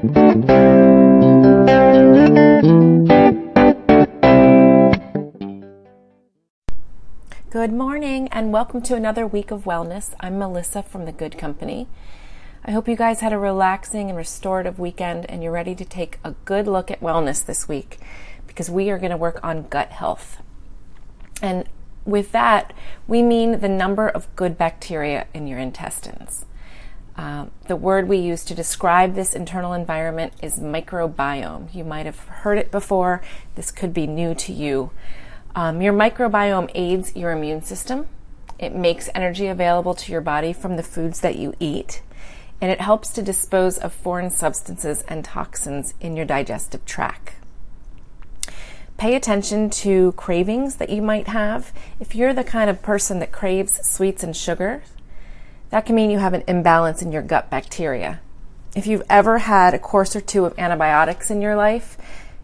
Good morning and welcome to another week of wellness. I'm Melissa from The Good Company. I hope you guys had a relaxing and restorative weekend and you're ready to take a good look at wellness this week because we are going to work on gut health. And with that, we mean the number of good bacteria in your intestines. Uh, the word we use to describe this internal environment is microbiome. You might have heard it before. This could be new to you. Um, your microbiome aids your immune system. It makes energy available to your body from the foods that you eat and it helps to dispose of foreign substances and toxins in your digestive tract. Pay attention to cravings that you might have. If you're the kind of person that craves sweets and sugar, that can mean you have an imbalance in your gut bacteria. If you've ever had a course or two of antibiotics in your life,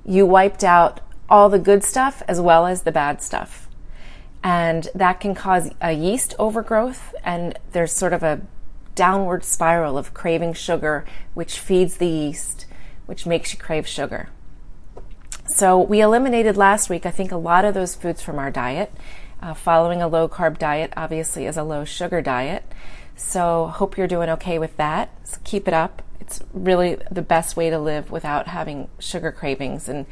you wiped out all the good stuff as well as the bad stuff. And that can cause a yeast overgrowth, and there's sort of a downward spiral of craving sugar, which feeds the yeast, which makes you crave sugar. So, we eliminated last week, I think, a lot of those foods from our diet. Uh, following a low carb diet, obviously, is a low sugar diet. So, hope you're doing okay with that. So keep it up. It's really the best way to live without having sugar cravings and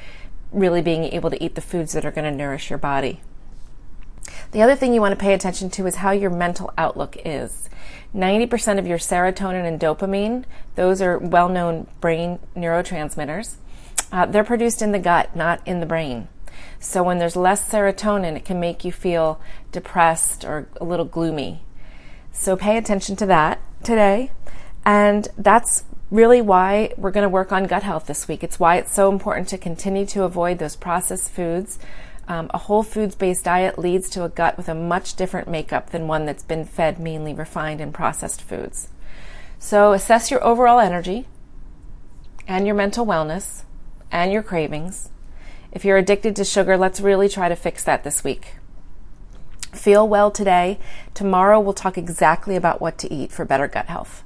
really being able to eat the foods that are going to nourish your body. The other thing you want to pay attention to is how your mental outlook is. 90% of your serotonin and dopamine, those are well known brain neurotransmitters, uh, they're produced in the gut, not in the brain. So when there's less serotonin, it can make you feel depressed or a little gloomy. So pay attention to that today. And that's really why we're going to work on gut health this week. It's why it's so important to continue to avoid those processed foods um, a whole foods based diet leads to a gut with a much different makeup than one that's been fed mainly refined and processed foods. So assess your overall energy and your mental wellness and your cravings. If you're addicted to sugar, let's really try to fix that this week. Feel well today. Tomorrow we'll talk exactly about what to eat for better gut health.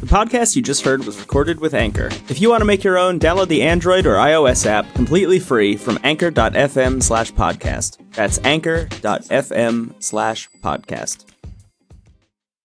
The podcast you just heard was recorded with Anchor. If you want to make your own, download the Android or iOS app completely free from anchor.fm slash podcast. That's anchor.fm slash podcast.